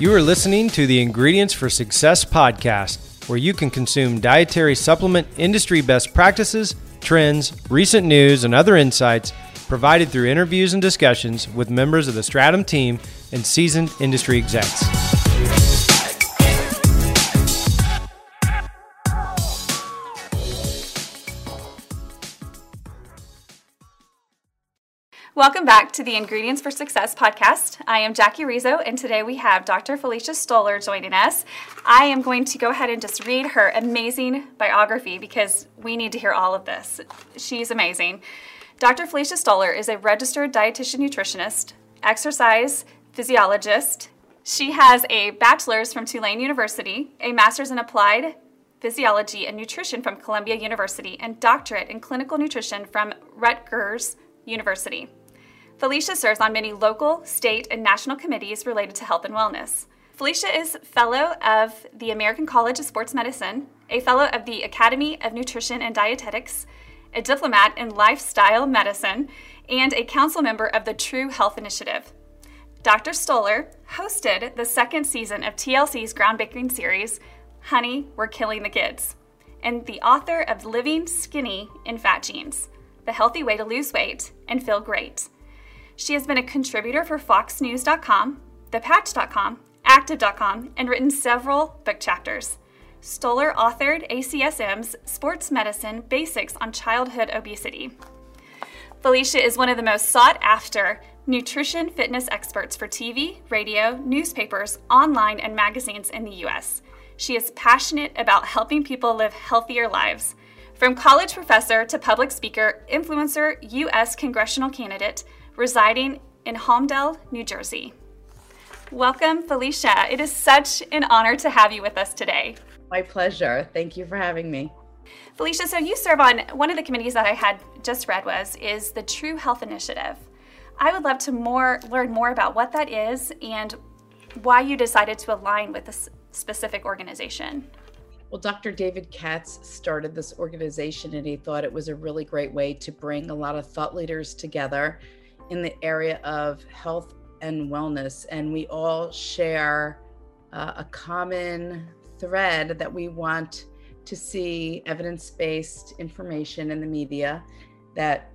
You are listening to the Ingredients for Success podcast, where you can consume dietary supplement industry best practices, trends, recent news, and other insights provided through interviews and discussions with members of the Stratum team and seasoned industry execs. Welcome back to the Ingredients for Success podcast. I am Jackie Rizzo, and today we have Dr. Felicia Stoller joining us. I am going to go ahead and just read her amazing biography because we need to hear all of this. She's amazing. Dr. Felicia Stoller is a registered dietitian nutritionist, exercise physiologist. She has a bachelor's from Tulane University, a master's in applied physiology and nutrition from Columbia University, and doctorate in clinical nutrition from Rutgers University. Felicia serves on many local, state, and national committees related to health and wellness. Felicia is fellow of the American College of Sports Medicine, a fellow of the Academy of Nutrition and Dietetics, a diplomate in lifestyle medicine, and a council member of the True Health Initiative. Dr. Stoller hosted the second season of TLC's groundbreaking series, Honey, We're Killing the Kids, and the author of Living Skinny in Fat Jeans The Healthy Way to Lose Weight and Feel Great. She has been a contributor for FoxNews.com, ThePatch.com, Active.com, and written several book chapters. Stoller authored ACSM's Sports Medicine Basics on Childhood Obesity. Felicia is one of the most sought after nutrition fitness experts for TV, radio, newspapers, online, and magazines in the US. She is passionate about helping people live healthier lives. From college professor to public speaker, influencer, US congressional candidate, residing in Holmdel, New Jersey. Welcome, Felicia. It is such an honor to have you with us today. My pleasure. Thank you for having me. Felicia, so you serve on one of the committees that I had just read was is the True Health Initiative. I would love to more learn more about what that is and why you decided to align with this specific organization. Well, Dr. David Katz started this organization and he thought it was a really great way to bring a lot of thought leaders together in the area of health and wellness, and we all share uh, a common thread that we want to see evidence based information in the media that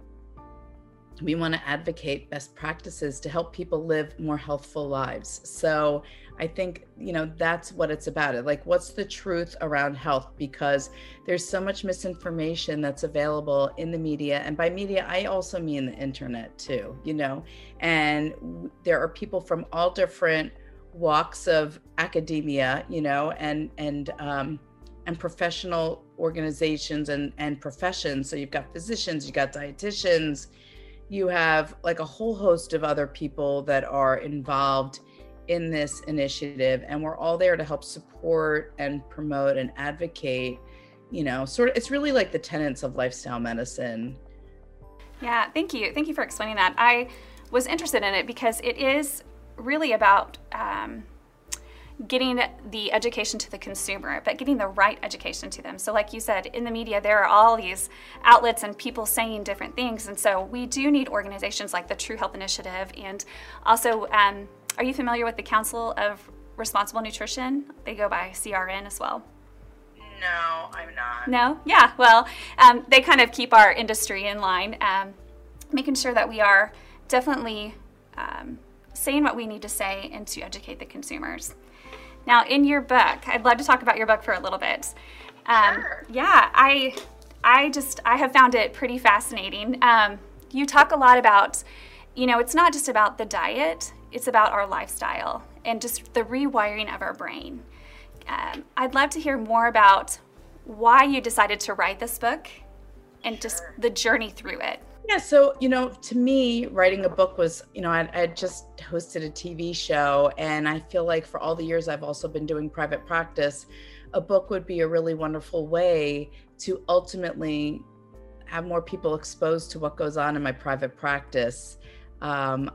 we want to advocate best practices to help people live more healthful lives. So I think, you know, that's what it's about. It Like, what's the truth around health? Because there's so much misinformation that's available in the media. And by media, I also mean the internet too, you know, and there are people from all different walks of academia, you know, and, and, um, and professional organizations and, and professions. So you've got physicians, you've got dietitians, you have like a whole host of other people that are involved in this initiative and we're all there to help support and promote and advocate you know sort of it's really like the tenets of lifestyle medicine. Yeah thank you. Thank you for explaining that. I was interested in it because it is really about um, getting the education to the consumer, but getting the right education to them. So, like you said, in the media, there are all these outlets and people saying different things. And so, we do need organizations like the True Health Initiative and also um, are you familiar with the Council of Responsible Nutrition? They go by CRN as well. No, I'm not. No? Yeah, well, um, they kind of keep our industry in line, um, making sure that we are definitely um, saying what we need to say and to educate the consumers. Now, in your book, I'd love to talk about your book for a little bit. Um, sure. Yeah, I, I just I have found it pretty fascinating. Um, you talk a lot about, you know, it's not just about the diet it's about our lifestyle and just the rewiring of our brain. Um, I'd love to hear more about why you decided to write this book and just the journey through it. Yeah, so you know, to me, writing a book was, you know, I, I just hosted a TV show, and I feel like for all the years I've also been doing private practice, a book would be a really wonderful way to ultimately have more people exposed to what goes on in my private practice. Um,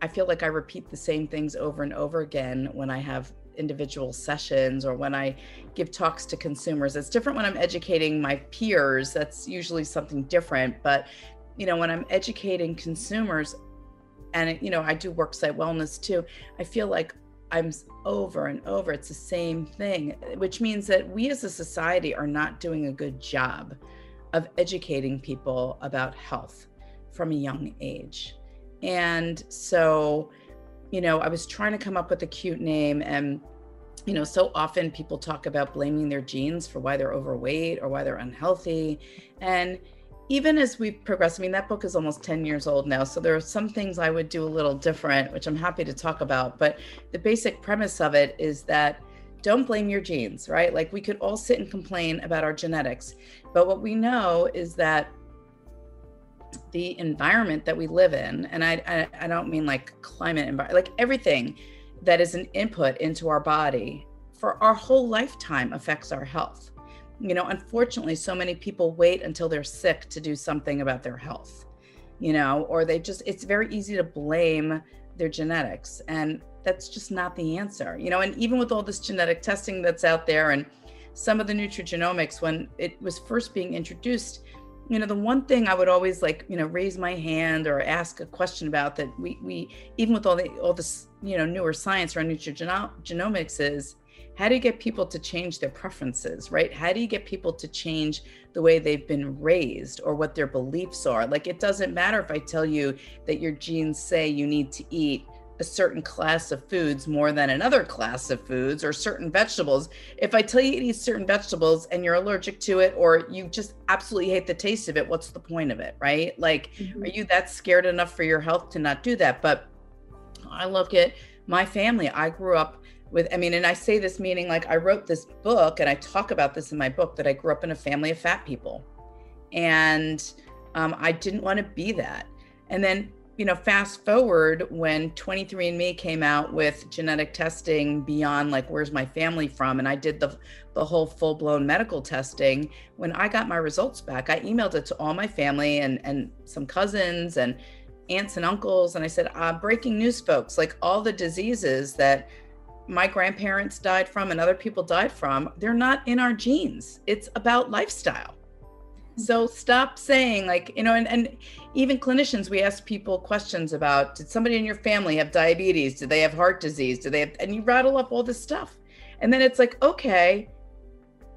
I feel like I repeat the same things over and over again when I have individual sessions or when I give talks to consumers. It's different when I'm educating my peers. That's usually something different. But, you know, when I'm educating consumers, and, you know, I do worksite wellness too, I feel like I'm over and over. It's the same thing, which means that we as a society are not doing a good job of educating people about health from a young age. And so, you know, I was trying to come up with a cute name and you know, so often people talk about blaming their genes for why they're overweight or why they're unhealthy. And even as we progress, I mean, that book is almost 10 years old now. So there are some things I would do a little different, which I'm happy to talk about. But the basic premise of it is that don't blame your genes, right? Like we could all sit and complain about our genetics. But what we know is that the environment that we live in, and I, I, I don't mean like climate environment, like everything that is an input into our body for our whole lifetime affects our health you know unfortunately so many people wait until they're sick to do something about their health you know or they just it's very easy to blame their genetics and that's just not the answer you know and even with all this genetic testing that's out there and some of the nutrigenomics when it was first being introduced you know the one thing i would always like you know raise my hand or ask a question about that we we even with all the all this you know newer science around nutrigenomics is how do you get people to change their preferences right? How do you get people to change the way they've been raised or what their beliefs are? Like it doesn't matter if i tell you that your genes say you need to eat a certain class of foods more than another class of foods or certain vegetables. If i tell you to eat certain vegetables and you're allergic to it or you just absolutely hate the taste of it what's the point of it right? Like mm-hmm. are you that scared enough for your health to not do that? But i look at my family. I grew up with i mean and i say this meaning like i wrote this book and i talk about this in my book that i grew up in a family of fat people. And um, i didn't want to be that. And then you know fast forward when 23andme came out with genetic testing beyond like where's my family from? And i did the the whole full-blown medical testing. When i got my results back i emailed it to all my family and and some cousins and aunts and uncles. And i said uh, breaking news folks like all the diseases that my grandparents died from and other people died from, they're not in our genes. It's about lifestyle. So stop saying like, you know, and, and even clinicians, we ask people questions about did somebody in your family have diabetes? Did they have heart disease? Do they have and you rattle up all this stuff. And then it's like, okay,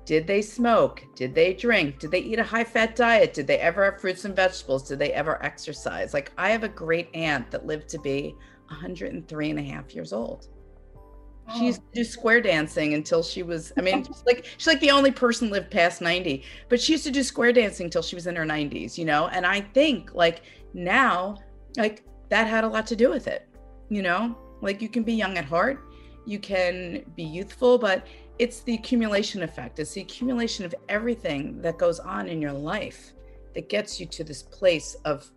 did they smoke? Did they drink? Did they eat a high fat diet? Did they ever have fruits and vegetables? Did they ever exercise? Like I have a great aunt that lived to be 103 and a half years old Oh. she used to do square dancing until she was, I mean, she's like she's like the only person lived past 90, but she used to do square dancing until she was in her 90s, you know? And I think like now, like that had a lot to do with it, you know? Like you can be young at heart, you can be youthful, but it's the accumulation effect. It's the accumulation of everything that goes on in your life that gets you to this place of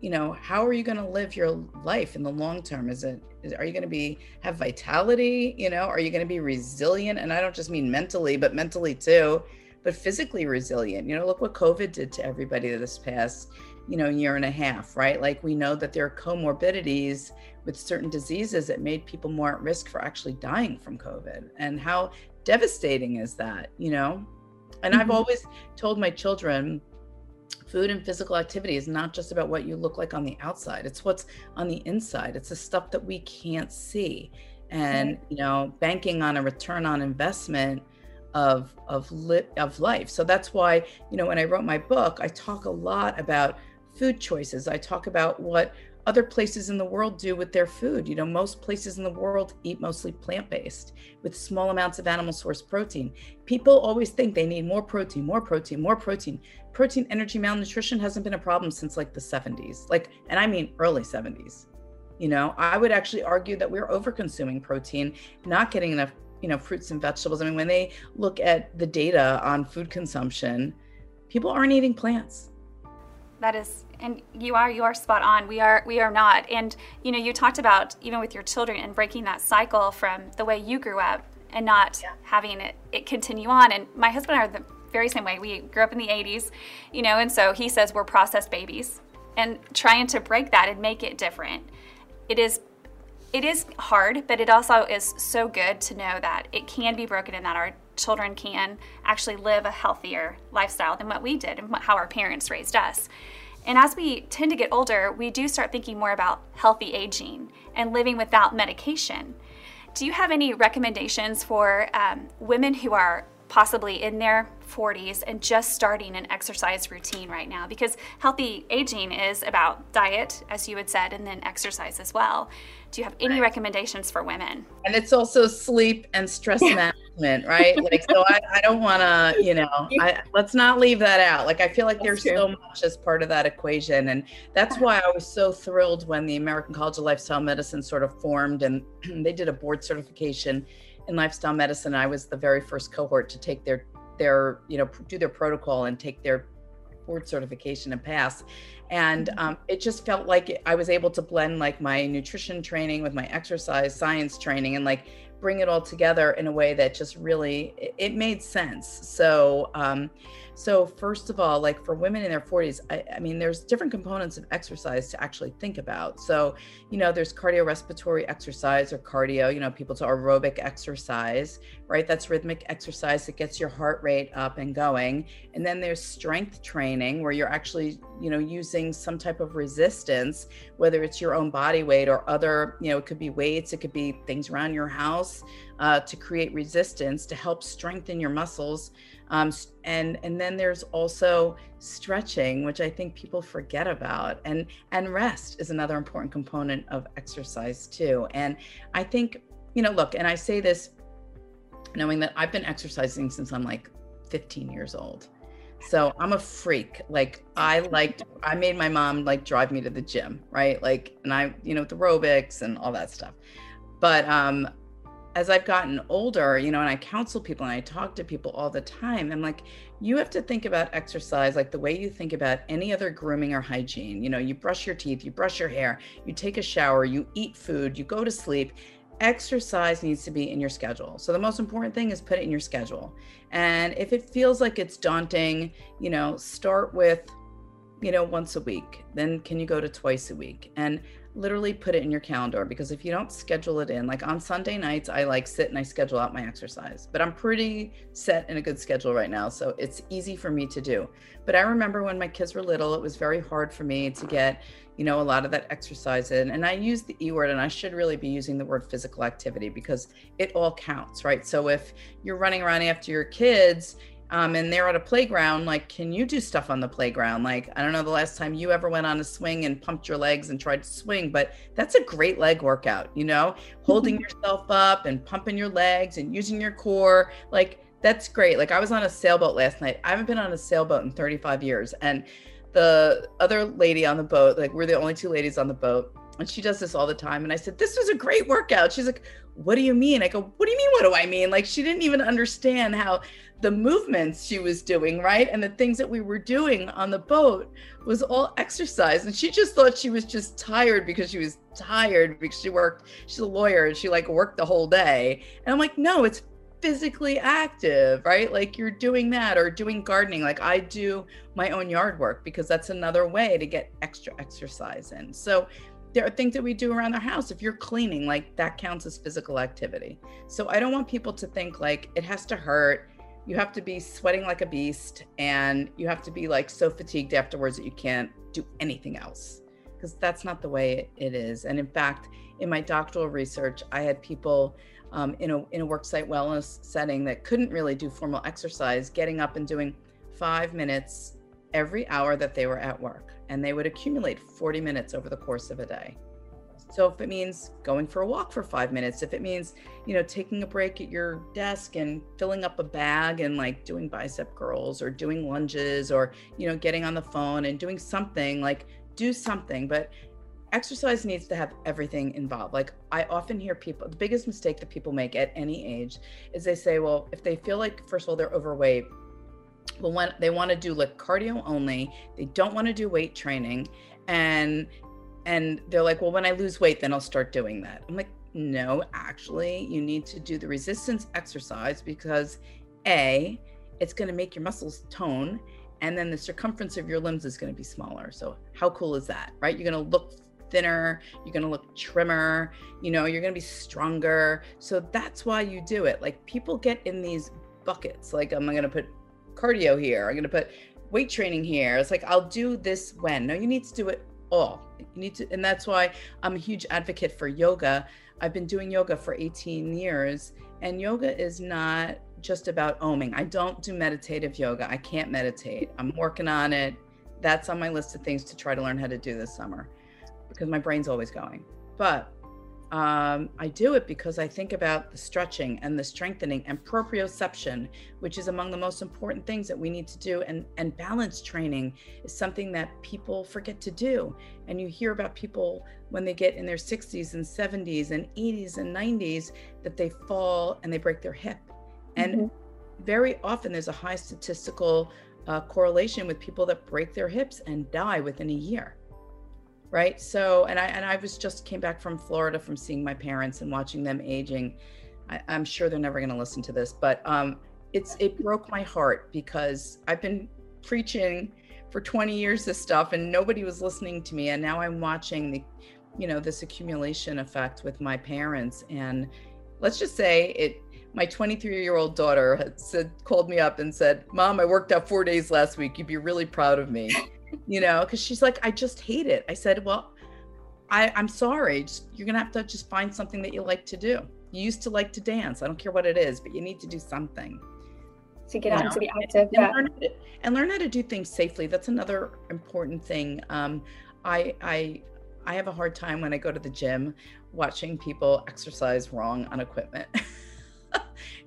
you know how are you going to live your life in the long term? Is it is, are you going to be have vitality you know? Are you going to be resilient? And i don't just mean mentally but mentally too but physically resilient. You know look what covid did to everybody this past you know year and a half right? Like we know that there are comorbidities with certain diseases that made people more at risk for actually dying from covid. And how devastating is that you know? And mm-hmm. i've always told my children food and physical activity is not just about what you look like on the outside. It's what's on the inside. It's the stuff that we can't see. And you know banking on a return on investment of of lit of life. So that's why you know when i wrote my book i talk a lot about food choices. I talk about what other places in the world do with their food. You know, most places in the world eat mostly plant based with small amounts of animal source protein. People always think they need more protein, more protein, more protein. Protein energy malnutrition hasn't been a problem since like the 70s, like, and I mean early 70s. You know, I would actually argue that we're over consuming protein, not getting enough, you know, fruits and vegetables. I mean, when they look at the data on food consumption, people aren't eating plants. That is and you are you are spot on. We are we are not. And you know you talked about even with your children and breaking that cycle from the way you grew up and not yeah. having it, it continue on. And my husband and I are the very same way. We grew up in the 80s you know and so he says we're processed babies. And trying to break that and make it different it is it is hard but it also is so good to know that it can be broken and that our children can actually live a healthier lifestyle than what we did and how our parents raised us and as we tend to get older, we do start thinking more about healthy aging and living without medication. Do you have any recommendations for um, women who are possibly in their 40s and just starting an exercise routine right now because healthy aging is about diet as you had said and then exercise as well do you have any right. recommendations for women and it's also sleep and stress management right like so i, I don't want to you know I, let's not leave that out like i feel like that's there's true. so much as part of that equation and that's why i was so thrilled when the american college of lifestyle medicine sort of formed and they did a board certification in lifestyle medicine. I was the very first cohort to take their their you know do their protocol and take their board certification and pass. And mm-hmm. um, it just felt like I was able to blend like my nutrition training with my exercise science training and like bring it all together in a way that just really it, made sense. So um, so, first of all, like for women in their 40s, I, I, mean, there's different components of exercise to actually think about. So, you know, there's cardiorespiratory exercise or cardio, you know, people to aerobic exercise, right? That's rhythmic exercise that gets your heart rate up and going. And then there's strength training where you're actually, you know, using some type of resistance, whether it's your own body weight or other, you know, it could be weights, it could be things around your house uh, to create resistance to help strengthen your muscles. Um, and and then there's also stretching, which I think people forget about, and and rest is another important component of exercise too. And I think you know, look, and I say this knowing that I've been exercising since I'm like 15 years old. So I'm a freak. Like I liked, I made my mom like drive me to the gym, right? Like, and I, you know, with aerobics and all that stuff. But um, as I've gotten older, you know, and I counsel people and I talk to people all the time, I'm like, you have to think about exercise like the way you think about any other grooming or hygiene. You know, you brush your teeth, you brush your hair, you take a shower, you eat food, you go to sleep. Exercise needs to be in your schedule. So the most important thing is put it in your schedule. And if it feels like it's daunting, you know, start with you know, once a week. Then can you go to twice a week? And literally put it in your calendar because if you don't schedule it in, like on Sunday nights, I like sit and I schedule out my exercise, but I'm pretty set in a good schedule right now. So it's easy for me to do. But I remember when my kids were little, it was very hard for me to get, you know, a lot of that exercise in. And I use the E word, and I should really be using the word physical activity because it all counts, right? So if you're running around after your kids, um, and they're at a playground like can you do stuff on the playground? Like i don't know the last time you ever went on a swing and pumped your legs and tried to swing but that's a great leg workout you know? Holding yourself up and pumping your legs and using your core like that's great. Like i was on a sailboat last night. I haven't been on a sailboat in 35 years and the other lady on the boat like we're the only two ladies on the boat and she does this all the time and i said this was a great workout she's like what do you mean i go what do you mean what do i mean like she didn't even understand how the movements she was doing, right? And the things that we were doing on the boat was all exercise. And she just thought she was just tired because she was tired because she worked, she's a lawyer and she like worked the whole day. And I'm like, no, it's physically active, right? Like you're doing that or doing gardening. Like I do my own yard work because that's another way to get extra exercise in. So there are things that we do around the house. If you're cleaning, like that counts as physical activity. So I don't want people to think like it has to hurt you have to be sweating like a beast and you have to be like so fatigued afterwards that you can't do anything else because that's not the way it is and in fact in my doctoral research i had people um, in a in a worksite wellness setting that couldn't really do formal exercise getting up and doing five minutes every hour that they were at work and they would accumulate 40 minutes over the course of a day so if it means going for a walk for five minutes, if it means, you know, taking a break at your desk and filling up a bag and like doing bicep curls or doing lunges or, you know, getting on the phone and doing something, like do something. But exercise needs to have everything involved. Like I often hear people, the biggest mistake that people make at any age is they say, well, if they feel like, first of all, they're overweight, well, when they want to do like cardio only, they don't want to do weight training. And and they're like, well, when I lose weight, then I'll start doing that. I'm like, no, actually, you need to do the resistance exercise because A, it's going to make your muscles tone, and then the circumference of your limbs is going to be smaller. So, how cool is that, right? You're going to look thinner, you're going to look trimmer, you know, you're going to be stronger. So, that's why you do it. Like, people get in these buckets, like, I'm going to put cardio here, I'm going to put weight training here. It's like, I'll do this when. No, you need to do it all. You need to, and that's why I'm a huge advocate for yoga. I've been doing yoga for 18 years, and yoga is not just about oming. I don't do meditative yoga. I can't meditate. I'm working on it. That's on my list of things to try to learn how to do this summer because my brain's always going. But um, I do it because I think about the stretching and the strengthening and proprioception, which is among the most important things that we need to do. And, and balance training is something that people forget to do. And you hear about people when they get in their 60s and 70s and 80s and 90s that they fall and they break their hip. And mm-hmm. very often there's a high statistical uh, correlation with people that break their hips and die within a year right? So and i and i was just came back from florida from seeing my parents and watching them aging. I, am sure they're never going to listen to this but um it's it broke my heart because i've been preaching for 20 years this stuff and nobody was listening to me. And now i'm watching the you know this accumulation effect with my parents. And let's just say it my 23 year old daughter had said called me up and said mom i worked out four days last week. You'd be really proud of me you know, because she's like, I just hate it. I said, Well, I, I'm sorry. Just, you're gonna have to just find something that you like to do. You used to like to dance. I don't care what it is, but you need to do something. To get out to be active. And, yeah. learn to, and learn how to do things safely. That's another important thing. Um, I I I have a hard time when I go to the gym watching people exercise wrong on equipment.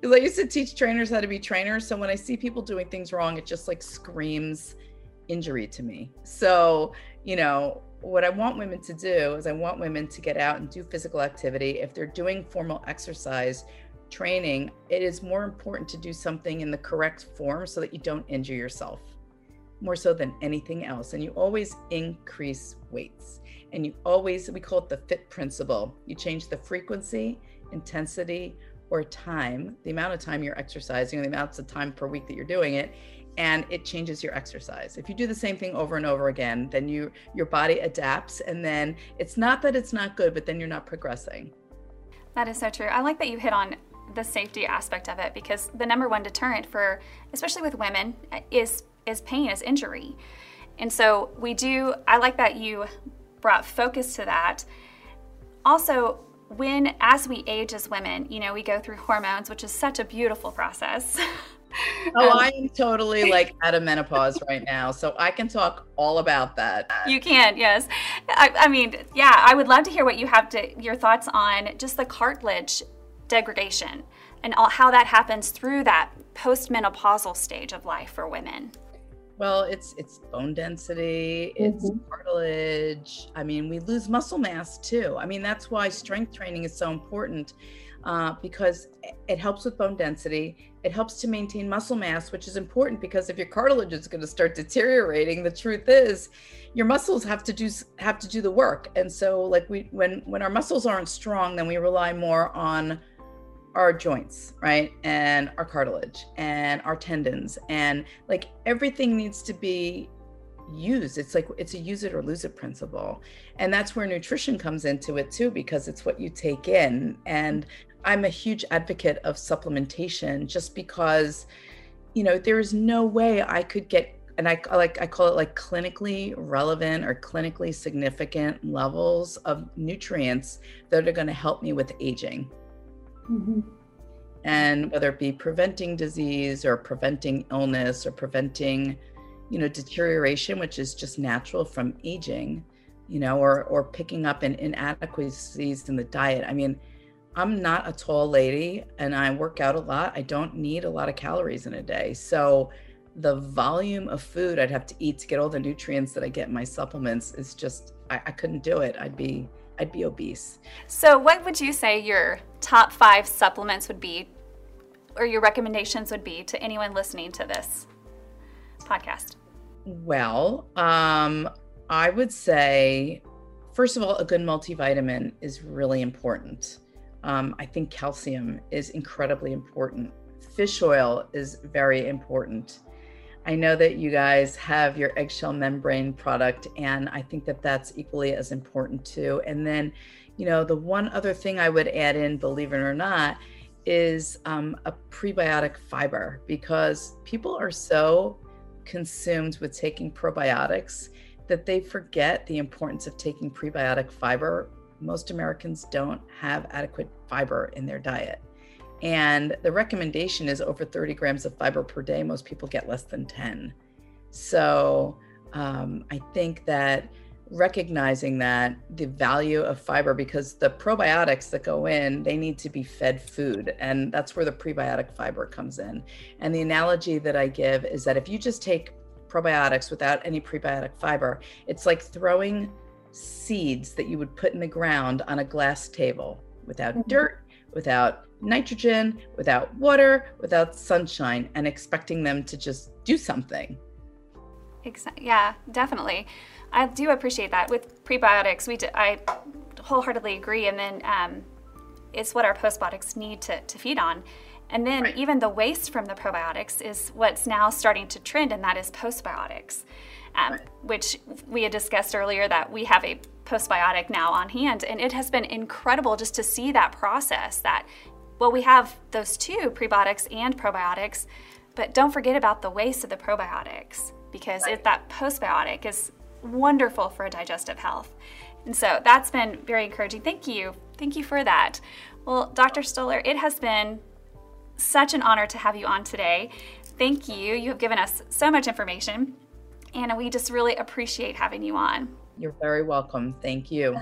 Because I used to teach trainers how to be trainers. So when I see people doing things wrong, it just like screams injury to me. So, you know, what I want women to do is I want women to get out and do physical activity. If they're doing formal exercise training, it is more important to do something in the correct form so that you don't injure yourself more so than anything else. And you always increase weights. And you always, we call it the fit principle. You change the frequency, intensity, or time, the amount of time you're exercising, or the amounts of time per week that you're doing it, and it changes your exercise. If you do the same thing over and over again, then you your body adapts and then it's not that it's not good, but then you're not progressing. That is so true. I like that you hit on the safety aspect of it because the number one deterrent for especially with women is is pain, is injury. And so we do I like that you brought focus to that. Also, when as we age as women, you know, we go through hormones, which is such a beautiful process. Oh, um, I am totally like at a menopause right now, so I can talk all about that. You can, yes. I, I, mean, yeah, I would love to hear what you have to your thoughts on just the cartilage degradation and all, how that happens through that postmenopausal stage of life for women. Well, it's it's bone density, it's mm-hmm. cartilage. I mean, we lose muscle mass too. I mean, that's why strength training is so important uh, because it helps with bone density. It helps to maintain muscle mass, which is important because if your cartilage is going to start deteriorating, the truth is your muscles have to do have to do the work. And so, like we when when our muscles aren't strong, then we rely more on our joints, right? And our cartilage and our tendons and like everything needs to be used. It's like it's a use it or lose it principle. And that's where nutrition comes into it too, because it's what you take in. And I'm a huge advocate of supplementation just because, you know, there is no way I could get and I like I call it like clinically relevant or clinically significant levels of nutrients that are going to help me with aging. Mm-hmm. And whether it be preventing disease or preventing illness or preventing, you know, deterioration, which is just natural from aging, you know, or or picking up in inadequacies in the diet. I mean, I'm not a tall lady and I work out a lot. I don't need a lot of calories in a day. So the volume of food I'd have to eat to get all the nutrients that I get in my supplements is just I, I couldn't do it. I'd be I'd be obese. So what would you say your top five supplements would be or your recommendations would be to anyone listening to this podcast? Well, um, I would say first of all, a good multivitamin is really important. Um, I think calcium is incredibly important. Fish oil is very important. I know that you guys have your eggshell membrane product, and I think that that's equally as important too. And then, you know, the one other thing I would add in, believe it or not, is um, a prebiotic fiber because people are so consumed with taking probiotics that they forget the importance of taking prebiotic fiber. Most Americans don't have adequate fiber in their diet. And the recommendation is over 30 grams of fiber per day. Most people get less than 10. So um, I think that recognizing that the value of fiber because the probiotics that go in they need to be fed food and that's where the prebiotic fiber comes in and the analogy that i give is that if you just take probiotics without any prebiotic fiber it's like throwing seeds that you would put in the ground on a glass table without mm-hmm. dirt without nitrogen without water without sunshine and expecting them to just do something yeah definitely I do appreciate that. With prebiotics, we do, I wholeheartedly agree. And then um, it's what our postbiotics need to, to feed on. And then right. even the waste from the probiotics is what's now starting to trend, and that is postbiotics, um, which we had discussed earlier that we have a postbiotic now on hand. And it has been incredible just to see that process that, well, we have those two prebiotics and probiotics, but don't forget about the waste of the probiotics because right. it, that postbiotic is wonderful for digestive health. And so that's been very encouraging. Thank you. Thank you for that. Well, Dr. Stoller, it has been such an honor to have you on today. Thank you. You have given us so much information, and we just really appreciate having you on. You're very welcome. Thank you.